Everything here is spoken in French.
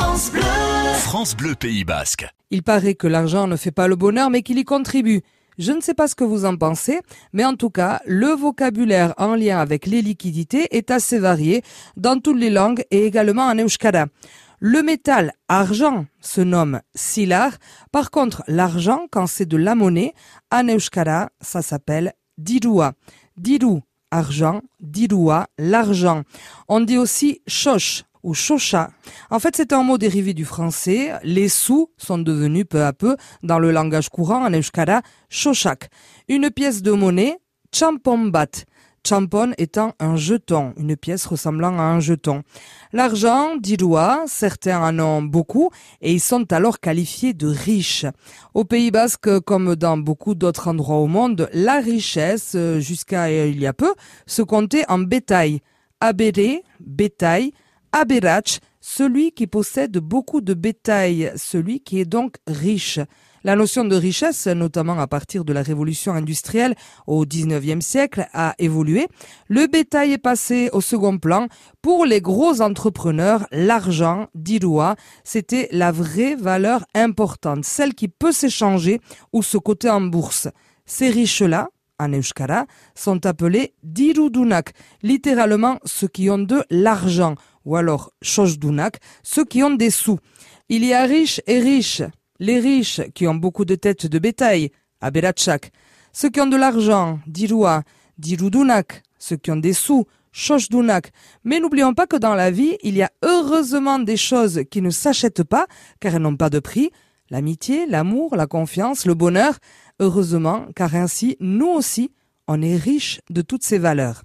France Bleu. France Bleu Pays Basque. Il paraît que l'argent ne fait pas le bonheur, mais qu'il y contribue. Je ne sais pas ce que vous en pensez, mais en tout cas, le vocabulaire en lien avec les liquidités est assez varié dans toutes les langues et également en euskara. Le métal argent se nomme silar. Par contre, l'argent, quand c'est de la monnaie, en euskara, ça s'appelle dirua. Diru, argent, dirua, l'argent. On dit aussi choche ou chocha. En fait, c'est un mot dérivé du français. Les sous sont devenus peu à peu, dans le langage courant en euskara, chochak. Une pièce de monnaie, champombat. Champon étant un jeton, une pièce ressemblant à un jeton. L'argent, dirua, certains en ont beaucoup et ils sont alors qualifiés de riches. Au Pays Basque, comme dans beaucoup d'autres endroits au monde, la richesse, jusqu'à il y a peu, se comptait en bétail. Abéré, bétail, Aberach, celui qui possède beaucoup de bétail, celui qui est donc riche. La notion de richesse, notamment à partir de la révolution industrielle au XIXe siècle, a évolué. Le bétail est passé au second plan. Pour les gros entrepreneurs, l'argent, dirua, c'était la vraie valeur importante, celle qui peut s'échanger ou se coter en bourse. Ces riches-là, en sont appelés dirudunak, littéralement ceux qui ont de l'argent ou alors Shojdunak, ceux qui ont des sous. Il y a riches et riches. Les riches qui ont beaucoup de têtes de bétail, Aberatchak. Ceux qui ont de l'argent, Dirua, Dirudunak. Ceux qui ont des sous, Shojdunak. Mais n'oublions pas que dans la vie, il y a heureusement des choses qui ne s'achètent pas, car elles n'ont pas de prix. L'amitié, l'amour, la confiance, le bonheur. Heureusement, car ainsi, nous aussi, on est riches de toutes ces valeurs.